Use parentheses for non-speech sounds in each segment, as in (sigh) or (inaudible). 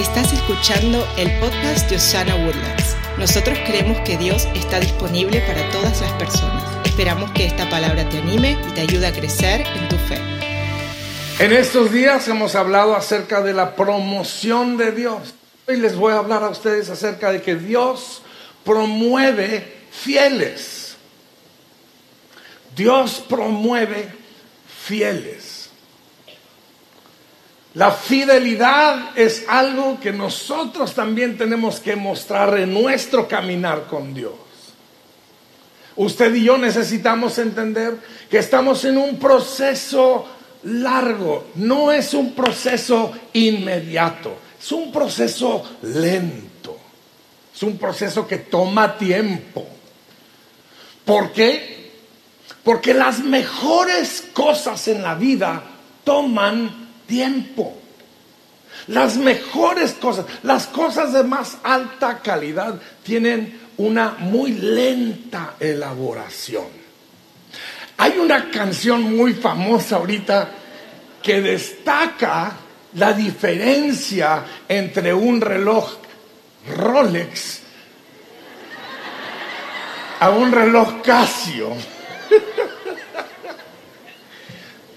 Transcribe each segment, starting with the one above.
Estás escuchando el podcast de Osana Woodlands. Nosotros creemos que Dios está disponible para todas las personas. Esperamos que esta palabra te anime y te ayude a crecer en tu fe. En estos días hemos hablado acerca de la promoción de Dios. Hoy les voy a hablar a ustedes acerca de que Dios promueve fieles. Dios promueve fieles. La fidelidad es algo que nosotros también tenemos que mostrar en nuestro caminar con Dios. Usted y yo necesitamos entender que estamos en un proceso largo, no es un proceso inmediato, es un proceso lento, es un proceso que toma tiempo. ¿Por qué? Porque las mejores cosas en la vida toman tiempo. Las mejores cosas, las cosas de más alta calidad tienen una muy lenta elaboración. Hay una canción muy famosa ahorita que destaca la diferencia entre un reloj Rolex a un reloj Casio. (laughs)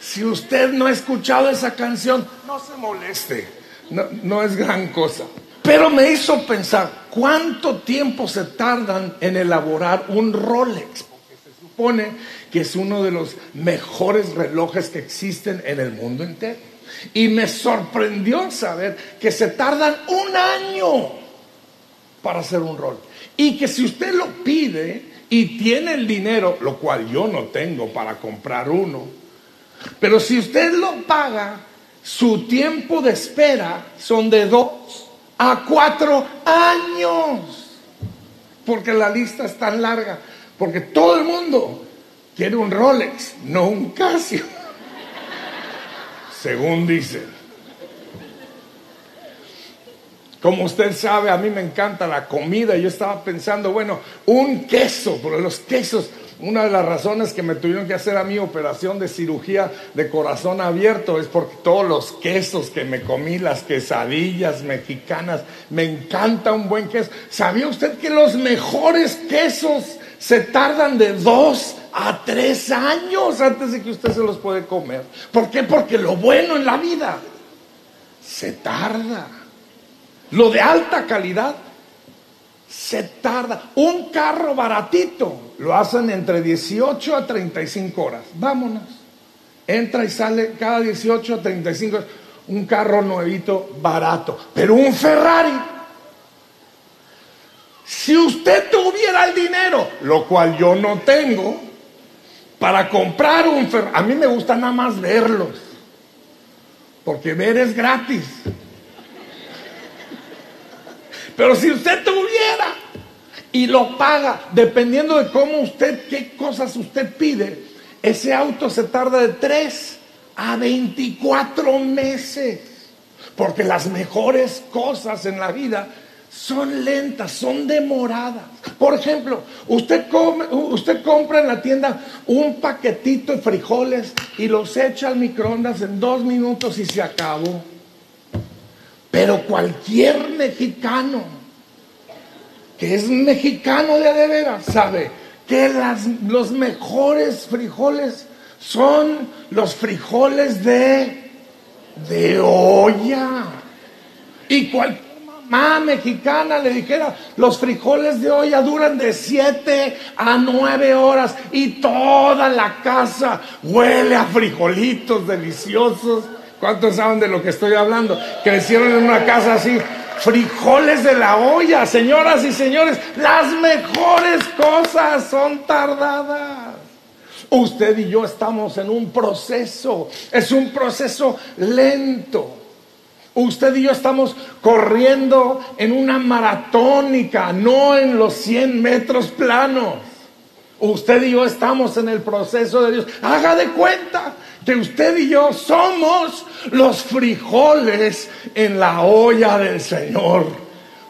Si usted no ha escuchado esa canción, no se moleste, no, es gran cosa. Pero me hizo pensar, ¿cuánto tiempo se tardan en elaborar un Rolex? Porque se supone que es uno de los mejores relojes que existen en el mundo entero. Y me sorprendió saber que se tardan un año para hacer un Rolex. Y que si usted lo pide y tiene el dinero, lo cual yo no tengo para comprar uno, pero si usted lo paga, su tiempo de espera son de dos a cuatro años. Porque la lista es tan larga. Porque todo el mundo quiere un Rolex, no un Casio. Según dicen. Como usted sabe, a mí me encanta la comida. Yo estaba pensando, bueno, un queso, pero los quesos una de las razones que me tuvieron que hacer a mí operación de cirugía de corazón abierto es porque todos los quesos que me comí, las quesadillas mexicanas, me encanta un buen queso. ¿Sabía usted que los mejores quesos se tardan de dos a tres años antes de que usted se los puede comer? ¿Por qué? Porque lo bueno en la vida se tarda. Lo de alta calidad se tarda. Un carro baratito lo hacen entre 18 a 35 horas. Vámonos. Entra y sale cada 18 a 35 horas. Un carro nuevito barato. Pero un Ferrari. Si usted tuviera el dinero, lo cual yo no tengo, para comprar un Ferrari, a mí me gusta nada más verlos. Porque ver es gratis. Pero si usted tuviera y lo paga, dependiendo de cómo usted, qué cosas usted pide, ese auto se tarda de 3 a 24 meses. Porque las mejores cosas en la vida son lentas, son demoradas. Por ejemplo, usted, usted compra en la tienda un paquetito de frijoles y los echa al microondas en dos minutos y se acabó. Pero cualquier mexicano que es mexicano de veras sabe que los mejores frijoles son los frijoles de, de olla. Y cualquier mamá mexicana le dijera, los frijoles de olla duran de 7 a 9 horas y toda la casa huele a frijolitos deliciosos ¿Cuántos saben de lo que estoy hablando? Crecieron en una casa así. Frijoles de la olla, señoras y señores, las mejores cosas son tardadas. Usted y yo estamos en un proceso, es un proceso lento. Usted y yo estamos corriendo en una maratónica, no en los 100 metros planos. Usted y yo estamos en el proceso de Dios. Haga de cuenta que usted y yo somos los frijoles en la olla del Señor.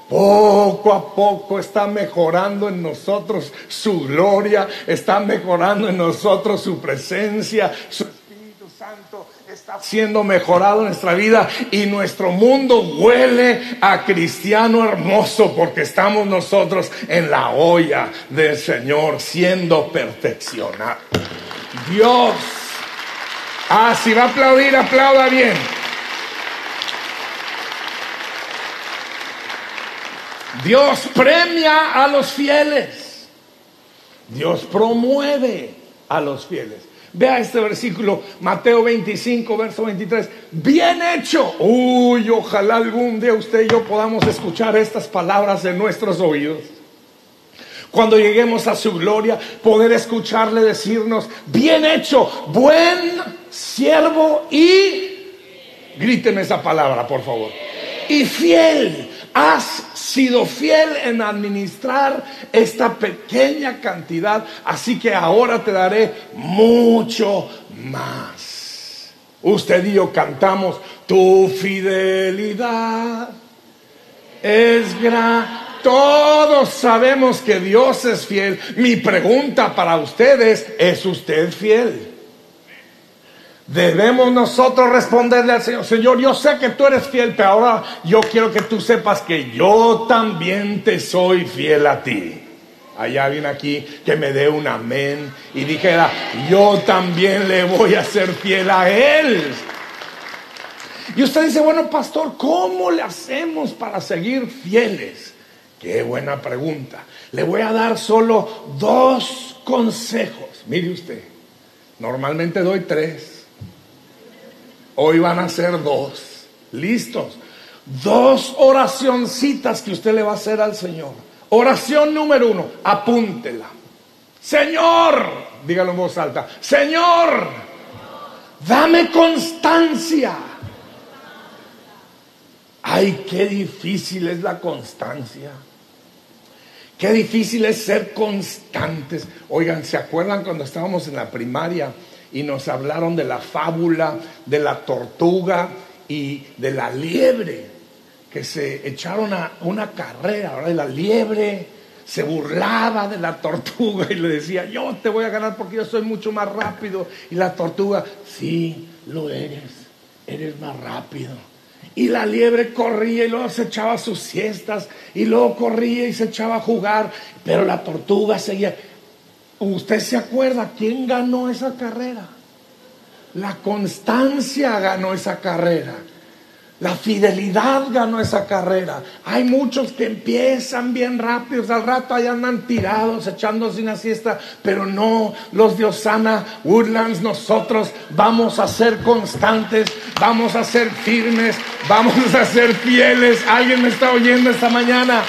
Poco a poco está mejorando en nosotros su gloria, está mejorando en nosotros su presencia, su Espíritu Santo está siendo mejorado en nuestra vida y nuestro mundo huele a cristiano hermoso porque estamos nosotros en la olla del Señor siendo perfeccionados. Dios. Ah, si va a aplaudir, aplauda bien. Dios premia a los fieles. Dios promueve a los fieles. Vea este versículo, Mateo 25, verso 23. Bien hecho. Uy, ojalá algún día usted y yo podamos escuchar estas palabras en nuestros oídos. Cuando lleguemos a su gloria, poder escucharle decirnos, bien hecho, buen siervo y... Gríteme esa palabra, por favor. Y fiel. Has sido fiel en administrar esta pequeña cantidad, así que ahora te daré mucho más. Usted y yo cantamos, tu fidelidad es gran. Todos sabemos que Dios es fiel. Mi pregunta para ustedes, ¿es usted fiel? Debemos nosotros responderle al Señor, Señor, yo sé que tú eres fiel, pero ahora yo quiero que tú sepas que yo también te soy fiel a ti. Hay alguien aquí que me dé un amén y dijera, yo también le voy a ser fiel a Él. Y usted dice, bueno, pastor, ¿cómo le hacemos para seguir fieles? Qué buena pregunta. Le voy a dar solo dos consejos. Mire usted, normalmente doy tres. Hoy van a ser dos. Listos. Dos oracioncitas que usted le va a hacer al Señor. Oración número uno, apúntela. Señor, dígalo en voz alta. Señor, dame constancia. Ay, qué difícil es la constancia. Qué difícil es ser constantes. Oigan, ¿se acuerdan cuando estábamos en la primaria? y nos hablaron de la fábula de la tortuga y de la liebre, que se echaron a una carrera, ahora la liebre se burlaba de la tortuga y le decía, yo te voy a ganar porque yo soy mucho más rápido. Y la tortuga, sí, lo eres, eres más rápido. Y la liebre corría y luego se echaba sus siestas y luego corría y se echaba a jugar, pero la tortuga seguía. ¿Usted se acuerda quién ganó esa carrera? La constancia ganó esa carrera. La fidelidad ganó esa carrera. Hay muchos que empiezan bien rápidos, al rato ahí andan tirados, echándose una siesta, pero no, los de Osana Woodlands, nosotros vamos a ser constantes, vamos a ser firmes, vamos a ser fieles. ¿Alguien me está oyendo esta mañana?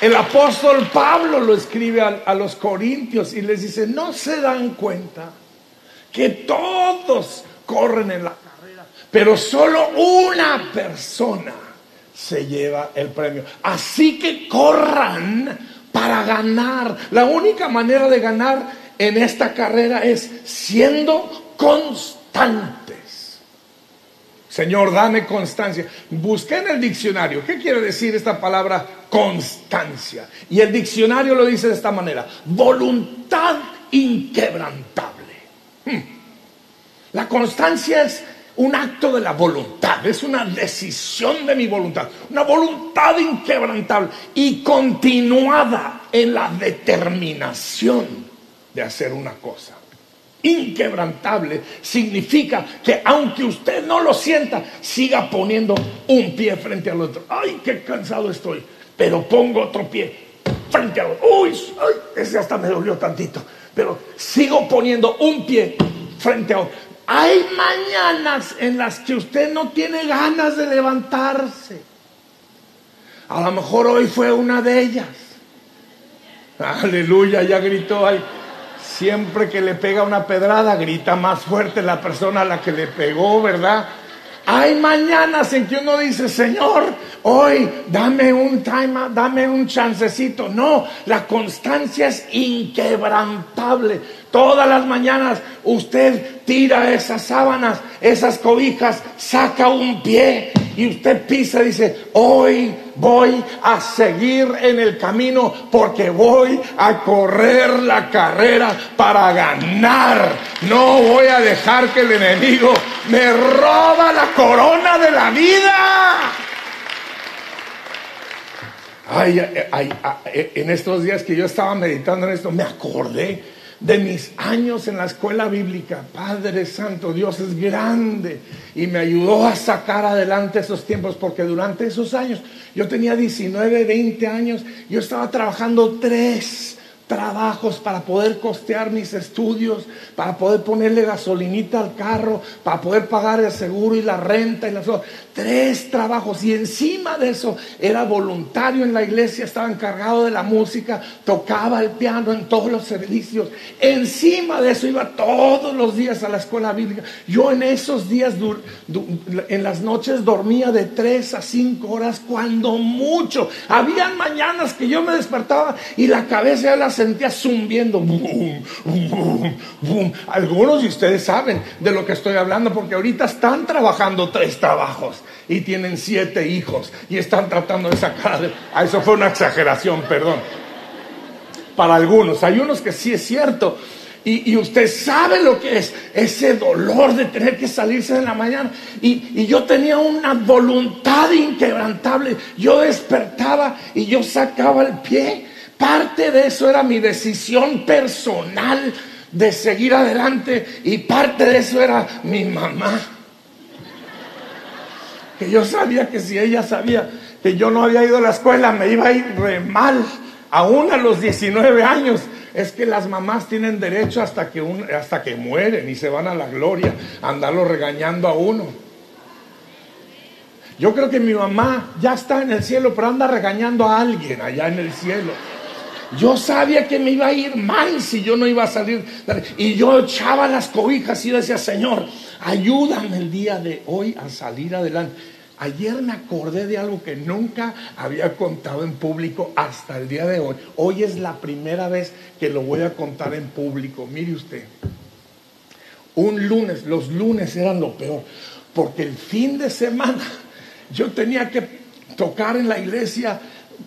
El apóstol Pablo lo escribe a, los corintios y les dice, no se dan cuenta que todos corren en la pero solo una persona se lleva el premio. Así que corran para ganar. La única manera de ganar en esta carrera es siendo constante. Señor, dame constancia. Busqué en el diccionario. ¿Qué quiere decir esta palabra constancia? Y el diccionario lo dice de esta manera. Voluntad inquebrantable. Hmm. La constancia es un acto de la voluntad, es una decisión de mi voluntad, una voluntad inquebrantable y continuada en la determinación de hacer una cosa inquebrantable significa que aunque usted no lo sienta, siga poniendo un pie frente al otro. Ay, qué cansado estoy, pero pongo otro pie frente al otro. Uy, ese hasta me dolió tantito, pero sigo poniendo un pie frente a otro. Hay mañanas en las que usted no tiene ganas de levantarse. A lo mejor hoy fue una de ellas. Aleluya, ya gritó. Ay, Siempre que le pega una pedrada, grita más fuerte la persona a la que le pegó, ¿verdad? Hay mañanas en que uno dice, Señor, hoy dame un time, dame un chancecito. No, la constancia es inquebrantable. Todas las mañanas usted tira esas sábanas, esas cobijas, saca un pie y usted pisa y dice, hoy voy a seguir en el camino porque voy a correr la carrera para ganar. No voy a dejar que el enemigo me roba la corona de la vida. Ay, ay, ay, en estos días que yo estaba meditando en esto, me acordé de mis años en la escuela bíblica. Padre Santo, Dios es grande y me ayudó a sacar adelante esos tiempos porque durante esos años, yo tenía 19, 20 años, yo estaba trabajando tres trabajos para poder costear mis estudios, para poder ponerle gasolinita al carro, para poder pagar el seguro y la renta y las tres trabajos y encima de eso era voluntario en la iglesia, estaba encargado de la música, tocaba el piano en todos los servicios. Encima de eso iba todos los días a la escuela bíblica. Yo en esos días en las noches dormía de tres a cinco horas cuando mucho. Habían mañanas que yo me despertaba y la cabeza ya las sentía zumbiendo. Algunos de ustedes saben de lo que estoy hablando porque ahorita están trabajando tres trabajos y tienen siete hijos y están tratando de sacar. Ah, eso fue una exageración, perdón. Para algunos, hay unos que sí es cierto. Y, usted sabe lo que es ese dolor de tener que salirse en la mañana. Y, y, yo tenía una voluntad inquebrantable. Yo despertaba y yo sacaba el pie Parte de eso era mi decisión personal de seguir adelante y parte de eso era mi mamá. Que yo sabía que si ella sabía que yo no había ido a la escuela me iba a ir re mal, aún a los 19 años. Es que las mamás tienen derecho hasta que, hasta que mueren y se van a la gloria, a andarlo regañando a uno. Yo creo que mi mamá ya está en el cielo, pero anda regañando a alguien allá en el cielo. Yo sabía que me iba a ir mal si yo no iba a salir. Y yo echaba las cobijas y decía, Señor, ayúdame el día de hoy a salir adelante. Ayer me acordé de algo que nunca había contado en público hasta el día de hoy. Hoy es la primera vez que lo voy a contar en público. Mire usted, un lunes, los lunes eran lo peor, porque el fin de semana yo tenía que tocar en la iglesia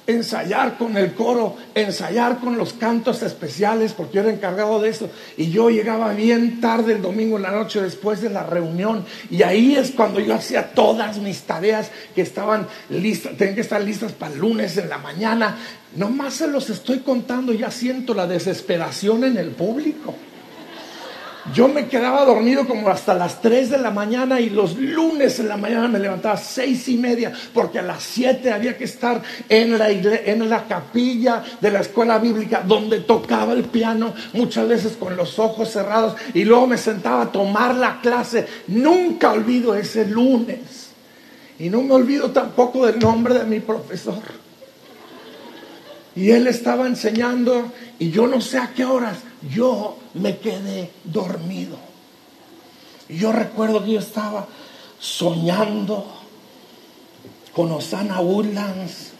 ensayar con el coro, ensayar con los cantos especiales, porque yo era encargado de eso. Y yo llegaba bien tarde el domingo en la noche después de la reunión. Y ahí es cuando yo hacía todas mis tareas que estaban listas, tenían que estar listas para el lunes en la mañana. Nomás se los estoy contando, ya siento la desesperación en el público. Yo me quedaba dormido como hasta las 3 de la mañana y los lunes en la mañana me levantaba a seis y media porque a las 7 había que estar en la, en la capilla de la escuela bíblica donde tocaba el piano muchas veces con los ojos cerrados y luego me sentaba a tomar la clase. Nunca olvido ese lunes y no me olvido tampoco del nombre de mi profesor. Y él estaba enseñando y yo no sé a qué horas yo me quedé dormido. Yo recuerdo que yo estaba soñando con Osana Woodlands.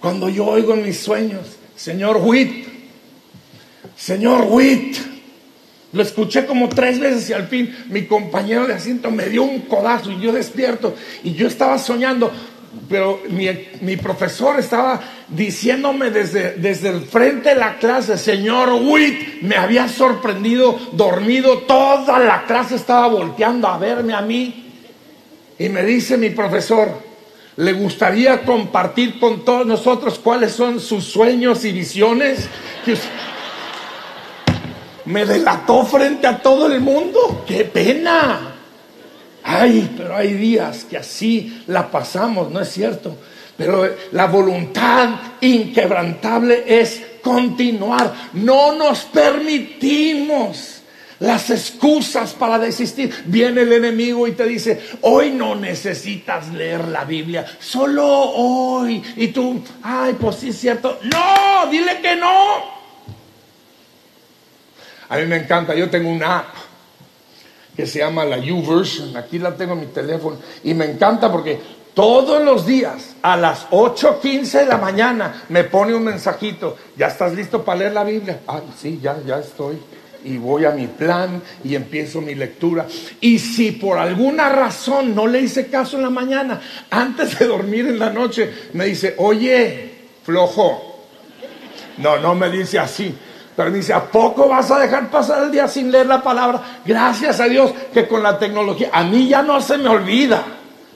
Cuando yo oigo en mis sueños, Señor Witt, Señor Witt, lo escuché como tres veces y al fin mi compañero de asiento me dio un codazo y yo despierto y yo estaba soñando, pero mi, profesor estaba diciéndome desde, desde el frente de la clase, señor Witt, me había sorprendido dormido, toda la clase estaba volteando a verme a mí. Y me dice mi profesor, ¿le gustaría compartir con todos nosotros cuáles son sus sueños y visiones? me delató frente a todo el mundo. ¡Qué pena! Ay, pero hay días que así la pasamos, ¿no es cierto? Pero la voluntad inquebrantable es continuar. No nos permitimos las excusas para desistir. Viene el enemigo y te dice, hoy no necesitas leer la Biblia, solo hoy. Y tú, ay, pues sí es cierto. No, dile que no. A mí me encanta, yo tengo una app que se llama la YouVersion. Aquí la tengo en mi teléfono y me encanta porque todos los días a las 8.15 de la mañana me pone un mensajito. ¿Ya estás listo para leer la Biblia? Ah, sí, ya, ya estoy. y voy a mi plan y empiezo mi lectura. Y si por alguna razón no le hice caso en la mañana, antes de dormir en la noche, me dice, oye, flojo. No, no me dice así. Pero dice, ¿a poco vas a dejar pasar el día sin leer la palabra? Gracias a Dios que con la tecnología, a mí ya no se me olvida.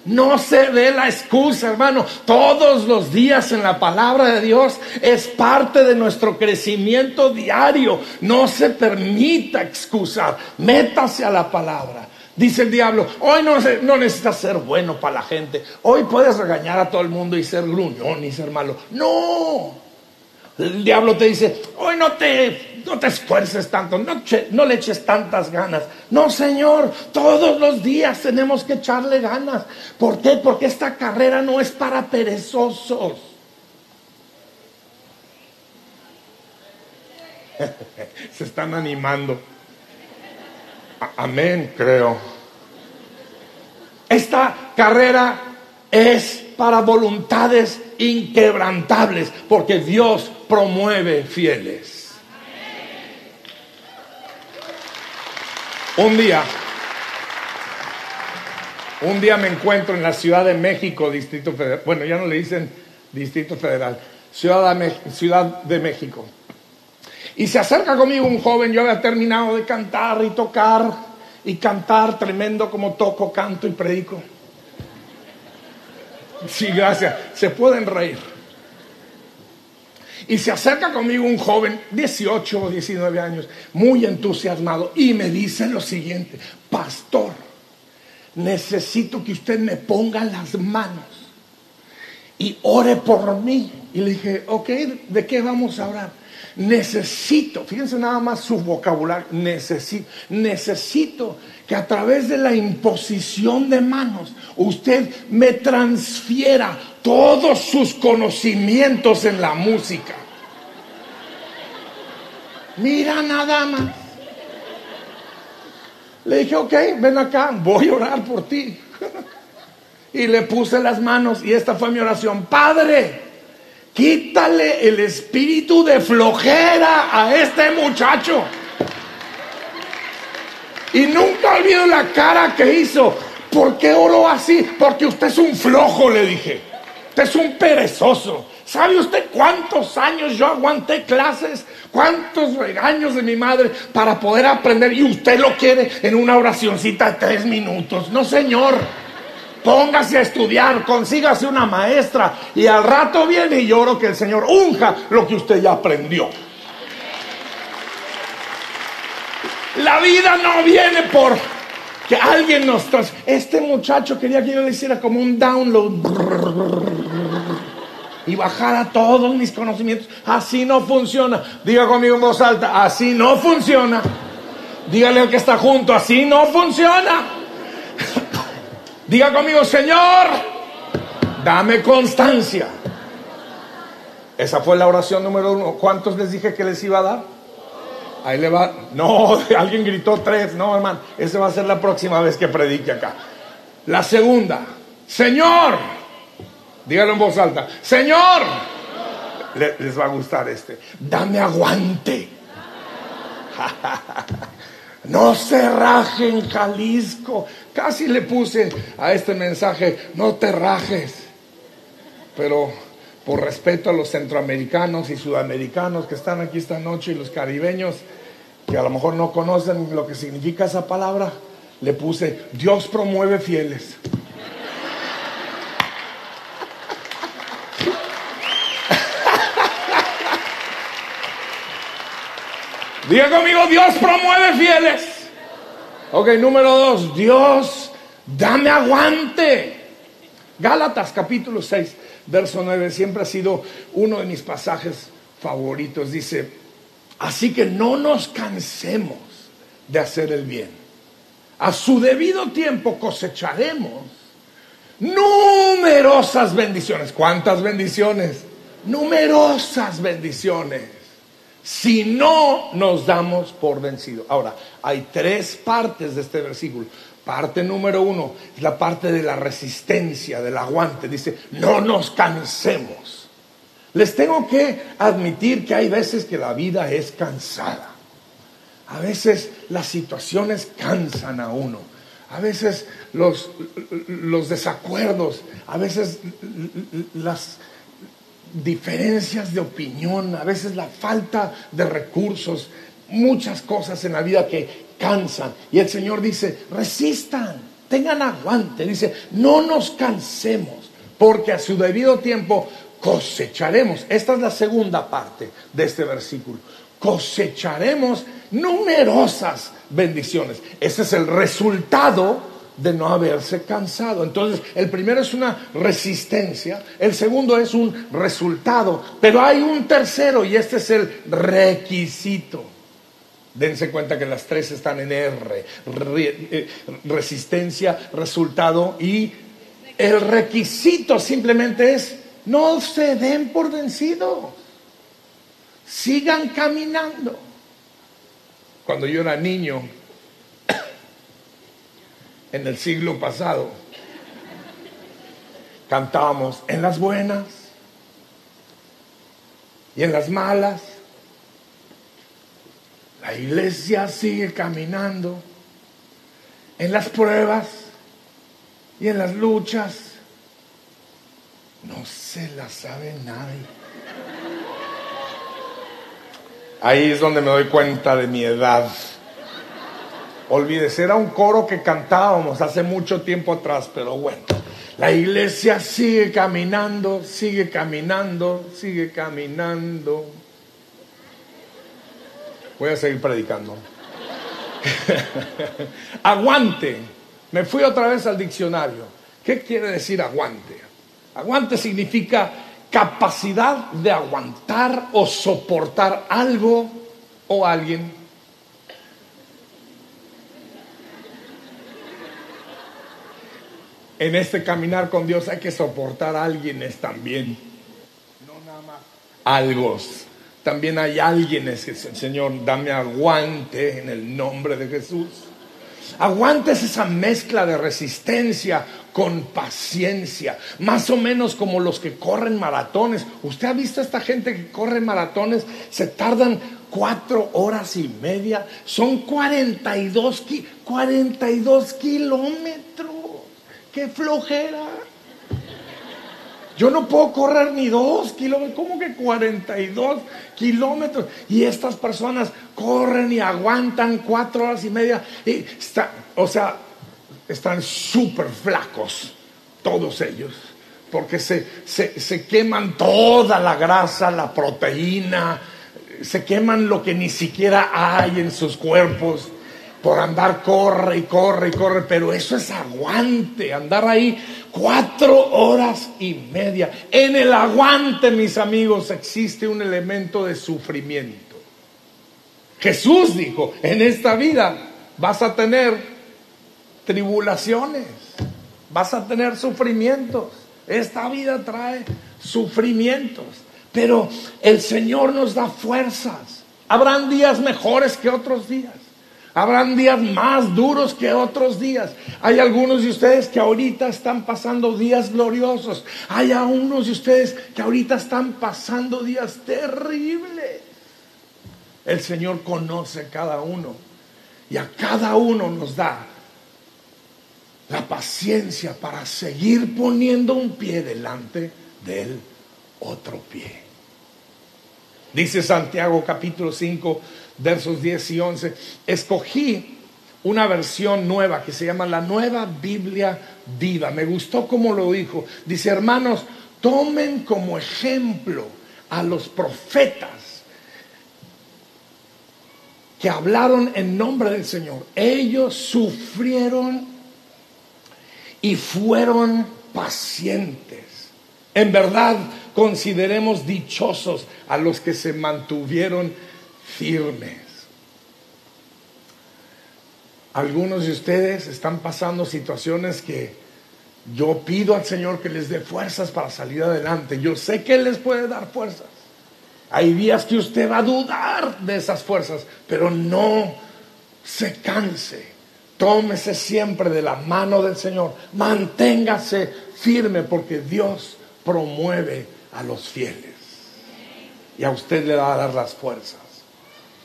No se dé la excusa, hermano. Todos los días en la palabra de Dios es parte de nuestro crecimiento diario. No se permita excusar. Métase a la palabra. Dice el diablo, hoy no, no necesitas ser bueno para la gente. Hoy puedes regañar a todo el mundo y ser gruñón y ser malo. No. El diablo te dice, hoy no te, no te esfuerces tanto, no, le eches tantas ganas. No, Señor, todos los días tenemos que echarle ganas. ¿Por qué? Porque esta carrera no es para perezosos. (laughs) Se están animando. Amén, creo. Esta carrera es para voluntades inquebrantables, porque Dios promueve fieles. Un día, un día me encuentro en la Ciudad de México, Distrito Federal, bueno, ya no le dicen Distrito Federal, Ciudad de, México. Y se acerca conmigo un joven, yo había terminado de cantar y tocar y cantar tremendo como toco, canto y predico. Sí, gracias. Se pueden reír. Y se acerca conmigo un joven, 18 o 19 años, muy entusiasmado, y me dice lo siguiente, pastor, necesito que usted me ponga las manos y ore por mí. Y le dije, ok, ¿de qué vamos a hablar? Necesito, fíjense nada más su vocabulario, necesito, necesito que a través de la imposición de manos usted me transfiera todos sus conocimientos en la música. Mira nada más. Le dije, ok, ven acá, voy a orar por ti. (laughs) y le puse las manos y esta fue mi oración. Padre, quítale el espíritu de flojera a este muchacho. Y nunca olvido la cara que hizo. ¿Por qué oró así? Porque usted es un flojo, le dije. Usted es un perezoso. ¿Sabe usted cuántos años yo aguanté clases? ¿Cuántos regaños de mi madre para poder aprender? Y usted lo quiere en una oracioncita de tres minutos. No, señor. Póngase a estudiar, consígase una maestra y al rato viene y lloro que el Señor unja lo que usted ya aprendió. La vida no viene por que alguien nos Este muchacho quería que yo le hiciera como un download y bajara todos mis conocimientos. Así no funciona. Diga conmigo en voz alta, así no funciona. Dígale al que está junto, así no funciona. Diga conmigo, Señor, dame constancia. Esa fue la oración número uno. ¿Cuántos les dije que les iba a dar? Ahí le va. No, (laughs) alguien gritó tres. No, hermano. Esa va a ser la próxima vez que predique acá. La segunda. Señor. Dígalo en voz alta. Señor. les va a gustar este. Dame aguante. (laughs) No se raje en Jalisco. Casi le puse a este mensaje, no te rajes. Pero por respeto a los centroamericanos y sudamericanos que están aquí esta noche y los caribeños que a lo mejor no conocen lo que significa esa palabra, le puse, Dios promueve fieles. (laughs) Diga conmigo, Dios promueve fieles. Ok, número dos, Dios, dame aguante. Gálatas capítulo 6 verso 9, siempre ha sido uno de mis pasajes favoritos. Dice, así que no nos cansemos de hacer el bien. A su debido tiempo cosecharemos numerosas bendiciones. ¿Cuántas bendiciones? Numerosas bendiciones. Si no nos damos por vencido. Ahora, hay tres partes de este versículo. Parte número uno es la parte de la resistencia, del aguante. Dice, no nos cansemos. Les tengo que admitir que hay veces que la vida es cansada. A veces las situaciones cansan a uno. A veces los, los desacuerdos, a veces las diferencias de opinión, a veces la falta de recursos, muchas cosas en la vida que cansan. Y el Señor dice, resistan, tengan aguante. Dice, no nos cansemos, porque a su debido tiempo cosecharemos. Esta es la segunda parte de este versículo. Cosecharemos numerosas bendiciones. Ese es el resultado de no haberse cansado. Entonces, el primero es una resistencia, el segundo es un resultado, pero hay un tercero y este es el requisito. Dense cuenta que las tres están en R, eh, resistencia, resultado y el requisito simplemente es no se den por vencidos, sigan caminando. Cuando yo era niño, en el siglo pasado, cantábamos en las buenas y en las malas la iglesia sigue caminando en las pruebas y en las luchas. No se la sabe nadie. Ahí es donde me doy cuenta de mi edad. Olvídese, era un coro que cantábamos hace mucho tiempo atrás, pero bueno, la iglesia sigue caminando, sigue caminando, sigue caminando. Voy a seguir predicando. (laughs) aguante. Me fui otra vez al diccionario. ¿Qué quiere decir aguante? Aguante significa capacidad de aguantar o soportar algo o alguien. En este caminar con Dios hay que soportar a alguien también. No nada más. Algo también hay alguien que Señor, dame aguante en el nombre de Jesús. Aguante es esa mezcla de resistencia con paciencia, más o menos como los que corren maratones. ¿Usted ha visto a esta gente que corre maratones? Se tardan cuatro horas y media, son 42, 42 kilómetros. ¡Qué flojera! Yo no puedo correr ni dos kilómetros, ¿cómo que 42 kilómetros? Y estas personas corren y aguantan cuatro horas y media. Y está, o sea, están súper flacos, todos ellos, porque se, se queman toda la grasa, la proteína, se queman lo que ni siquiera hay en sus cuerpos por andar corre y corre y corre, pero eso es aguante, andar ahí cuatro horas y media. En el aguante, mis amigos, existe un elemento de sufrimiento. Jesús dijo, en esta vida vas a tener tribulaciones, vas a tener sufrimientos. Esta vida trae sufrimientos, pero el Señor nos da fuerzas. Habrán días mejores que otros días. Habrán días más duros que otros días. Hay algunos de ustedes que ahorita están pasando días gloriosos. Hay algunos de ustedes que ahorita están pasando días terribles. El Señor conoce cada uno y a cada uno nos da la paciencia para seguir poniendo un pie delante del otro pie. Dice Santiago capítulo 5, versos 10 y 11, escogí una versión nueva que se llama la Nueva Biblia Viva. Me gustó como lo dijo. Dice, hermanos, tomen como ejemplo a los profetas que hablaron en nombre del Señor. Ellos sufrieron y fueron pacientes. En verdad, consideremos dichosos a los que se mantuvieron firmes. Algunos de ustedes están pasando situaciones que yo pido al Señor que les dé fuerzas para salir adelante. Yo sé que Él les puede dar fuerzas. Hay días que usted va a dudar de esas fuerzas, pero no se canse. Tómese siempre de la mano del Señor. Manténgase firme porque Dios promueve a los fieles. Y a usted le va a dar las fuerzas.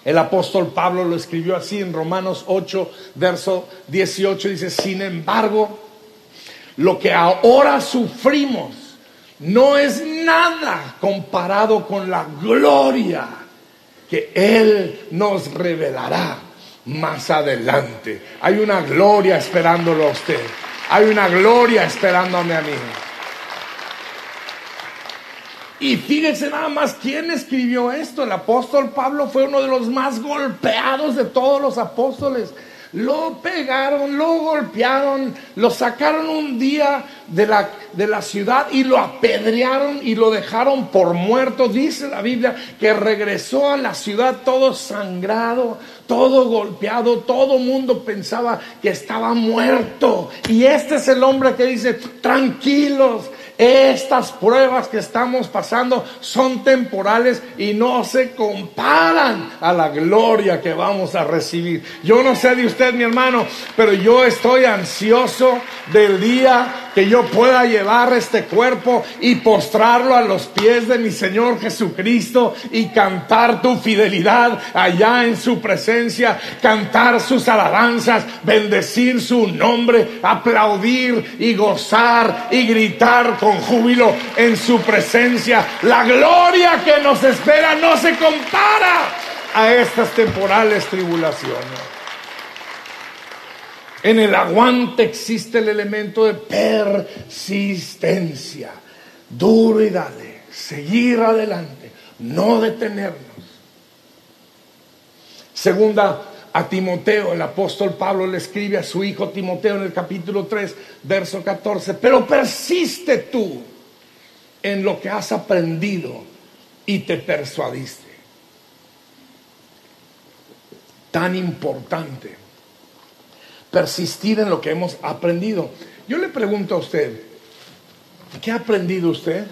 El apóstol Pablo lo escribió así en Romanos 8, verso 18, dice, sin embargo, lo que ahora sufrimos no es nada comparado con la gloria que Él nos revelará más adelante. Hay una gloria esperándolo a usted. Hay una gloria esperándome a mí. Y fíjense nada más quién escribió esto. El apóstol Pablo fue uno de los más golpeados de todos los apóstoles. Lo pegaron, lo golpearon, lo sacaron un día de la, de la ciudad y lo apedrearon y lo dejaron por muerto. Dice la Biblia que regresó a la ciudad todo sangrado, todo golpeado, todo mundo pensaba que estaba muerto. Y este es el hombre que dice, tranquilos, estas pruebas que estamos pasando son temporales y no se comparan a la gloria que vamos a recibir. Yo no sé de usted, mi hermano, pero yo estoy ansioso del día que yo pueda llevar este cuerpo y postrarlo a los pies de mi Señor Jesucristo y cantar tu fidelidad allá en su presencia, cantar sus alabanzas, bendecir su nombre, aplaudir y gozar y gritar con júbilo en su presencia. La gloria que nos espera no se compara a estas temporales tribulaciones. En el aguante existe el elemento de persistencia. Duro y dale, seguir adelante, no detenernos. Segunda a Timoteo, el apóstol Pablo le escribe a su hijo Timoteo en el capítulo 3, verso 14, pero persiste tú en lo que has aprendido y te persuadiste. Tan importante persistir en lo que hemos aprendido. Yo le pregunto a usted, ¿qué ha aprendido usted?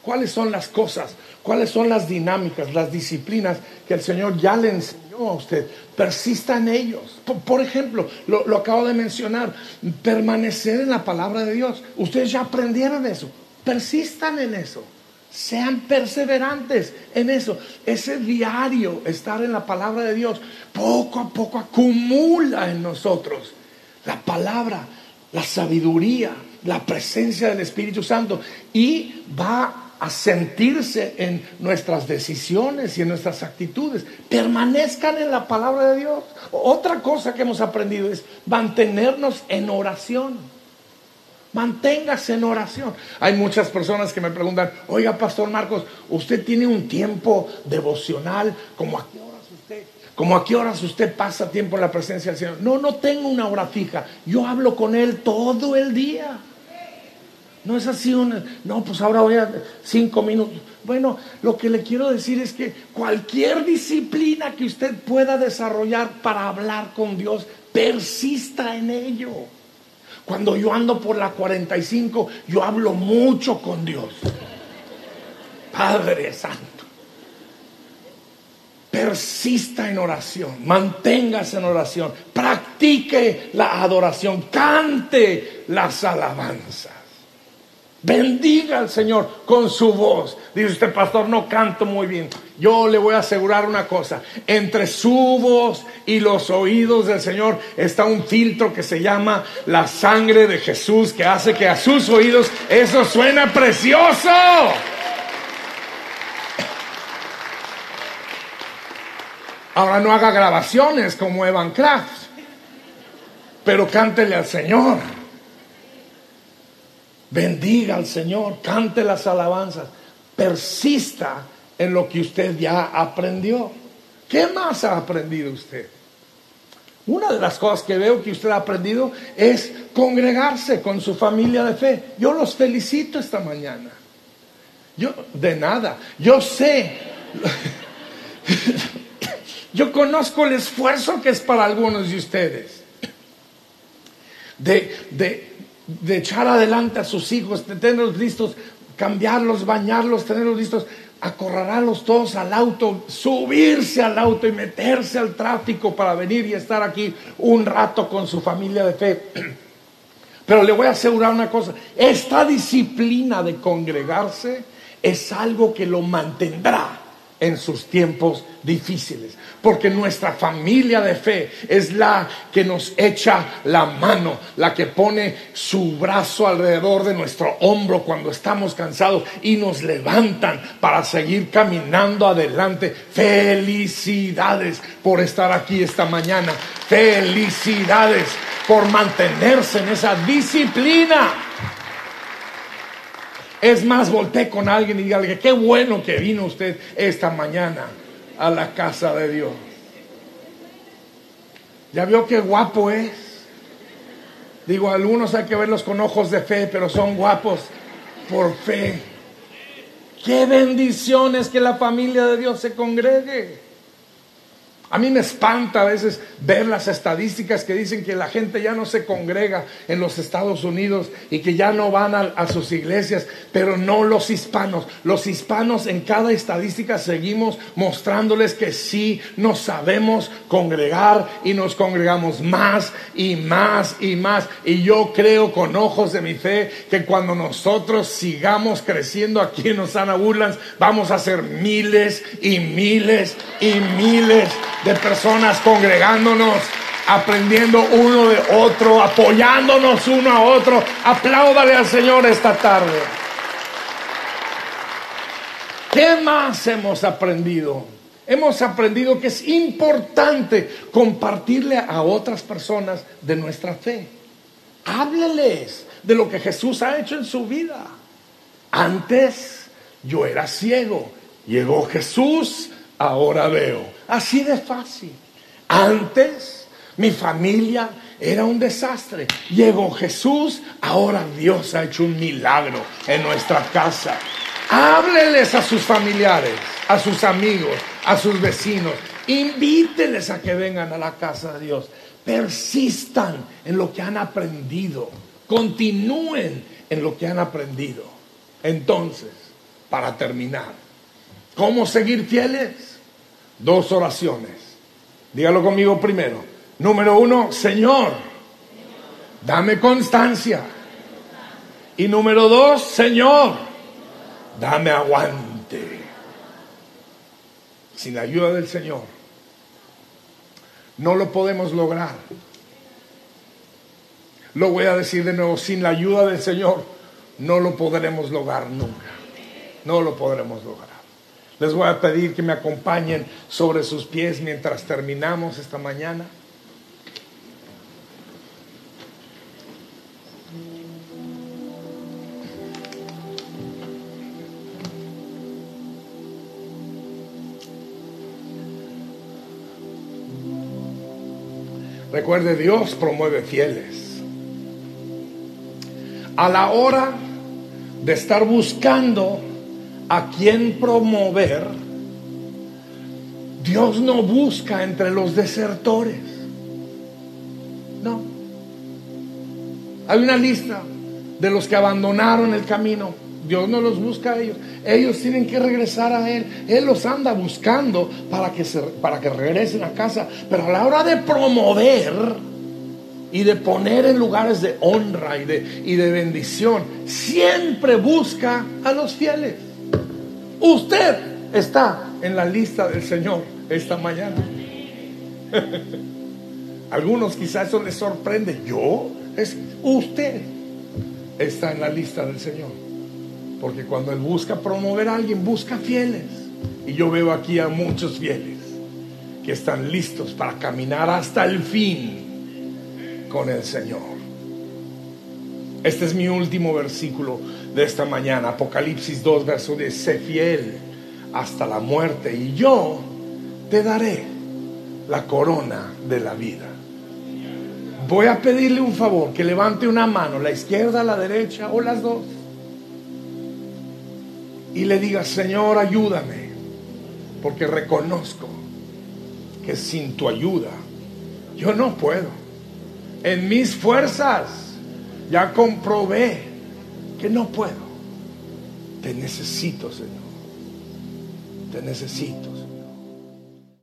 ¿Cuáles son las cosas? ¿Cuáles son las dinámicas, las disciplinas que el Señor ya le a usted? Persista en ellos. Por, ejemplo, lo, lo, acabo de mencionar, permanecer en la palabra de Dios. Ustedes ya aprendieron eso. Persistan en eso. Sean perseverantes en eso. Ese diario, estar en la palabra de Dios, poco a poco acumula en nosotros la palabra, la sabiduría, la presencia del Espíritu Santo y va a sentirse en nuestras decisiones y en nuestras actitudes. Permanezcan en la palabra de Dios. Otra cosa que hemos aprendido es mantenernos en oración. Manténgase en oración. Hay muchas personas que me preguntan, oiga, Pastor Marcos, ¿usted tiene un tiempo devocional? ¿Como a qué horas usted? ¿Como a qué horas usted pasa tiempo en la presencia del Señor? No, no tengo una hora fija. Yo hablo con Él todo el día. No es así no, pues ahora voy a cinco minutos. Bueno, lo que le quiero decir es que cualquier disciplina que usted pueda desarrollar para hablar con Dios, persista en ello. Cuando yo ando por la 45, yo hablo mucho con Dios. Padre Santo. Persista en oración, manténgase en oración, practique la adoración, cante las alabanzas. Bendiga al Señor con su voz. Dice usted, pastor, no canto muy bien. Yo le voy a asegurar una cosa. Entre su voz y los oídos del Señor está un filtro que se llama la sangre de Jesús, que hace que a sus oídos eso suena precioso. Ahora no haga grabaciones como Evan Kraft, pero cántele al Señor. Bendiga al Señor, cante las alabanzas, persista en lo que usted ya aprendió. ¿Qué más ha aprendido usted? Una de las cosas que veo que usted ha aprendido es congregarse con su familia de fe. Yo los felicito esta mañana. Yo, de nada, yo sé, (laughs) yo conozco el esfuerzo que es para algunos de ustedes. De, de, de echar adelante a sus hijos, de tenerlos listos, cambiarlos, bañarlos, tenerlos listos, acorralarlos todos al auto, subirse al auto y meterse al tráfico para venir y estar aquí un rato con su familia de fe. (clears throat) Pero le voy a asegurar una cosa, esta disciplina de congregarse es algo que lo mantendrá en sus tiempos difíciles. Porque nuestra familia de fe es la que nos echa la mano, la que pone su brazo alrededor de nuestro hombro cuando estamos cansados y nos levantan para seguir caminando adelante. Felicidades por estar aquí esta mañana. Felicidades por mantenerse en esa disciplina. Es más, volteé con alguien y dígale, qué bueno que vino usted esta mañana a la casa de Dios. ¿Ya vio qué guapo es? Digo, algunos hay que verlos con ojos de fe, pero son guapos por fe. Qué bendición es que la familia de Dios se congregue. A mí me espanta a veces ver las estadísticas que dicen que la gente ya no se congrega en los Estados Unidos y que ya no van a, sus iglesias, pero no los hispanos. Los hispanos en cada estadística seguimos mostrándoles que sí nos sabemos congregar y nos congregamos más y más y más. Y yo creo con ojos de mi fe que cuando nosotros sigamos creciendo aquí en Osana Woodlands, vamos a ser miles y miles y miles de personas congregándonos, aprendiendo uno de otro, apoyándonos uno a otro. Apláudale al Señor esta tarde. ¿Qué más hemos aprendido? Hemos aprendido que es importante compartirle a otras personas de nuestra fe. Hábleles de lo que Jesús ha hecho en su vida. Antes yo era ciego, llegó Jesús, ahora veo. Así de fácil. Antes mi familia era un desastre. Llegó Jesús, ahora Dios ha hecho un milagro en nuestra casa. Hábleles a sus familiares, a sus amigos, a sus vecinos. Invíteles a que vengan a la casa de Dios. Persistan en lo que han aprendido. Continúen en lo que han aprendido. Entonces, para terminar, ¿cómo seguir fieles? Dos oraciones. Dígalo conmigo primero. Número uno, Señor, dame constancia. Y número dos, Señor, dame aguante. Sin la ayuda del Señor, no lo podemos lograr. Lo voy a decir de nuevo, sin la ayuda del Señor, no lo podremos lograr nunca. No lo podremos lograr. Les voy a pedir que me acompañen sobre sus pies mientras terminamos esta mañana. Recuerde, Dios promueve fieles. A la hora de estar buscando a quién promover, Dios no busca entre los desertores. No. Hay una lista de los que abandonaron el camino. Dios no los busca a ellos. Ellos tienen que regresar a Él. Él los anda buscando para que, para que regresen a casa. Pero a la hora de promover y de poner en lugares de honra y de, y de bendición, siempre busca a los fieles. Usted está en la lista del Señor esta mañana. (laughs) Algunos quizás eso les sorprende. Yo, es usted está en la lista del Señor. Porque cuando Él busca promover a alguien, busca fieles. Y yo veo aquí a muchos fieles que están listos para caminar hasta el fin con el Señor. Este es mi último versículo de esta mañana, Apocalipsis 2, verso 10, sé fiel hasta la muerte y yo te daré la corona de la vida. Voy a pedirle un favor, que levante una mano, la izquierda, la derecha o las dos, y le diga, Señor, ayúdame, porque reconozco que sin tu ayuda yo no puedo. En mis fuerzas ya comprobé que no puedo. Te necesito, Señor. Te necesito.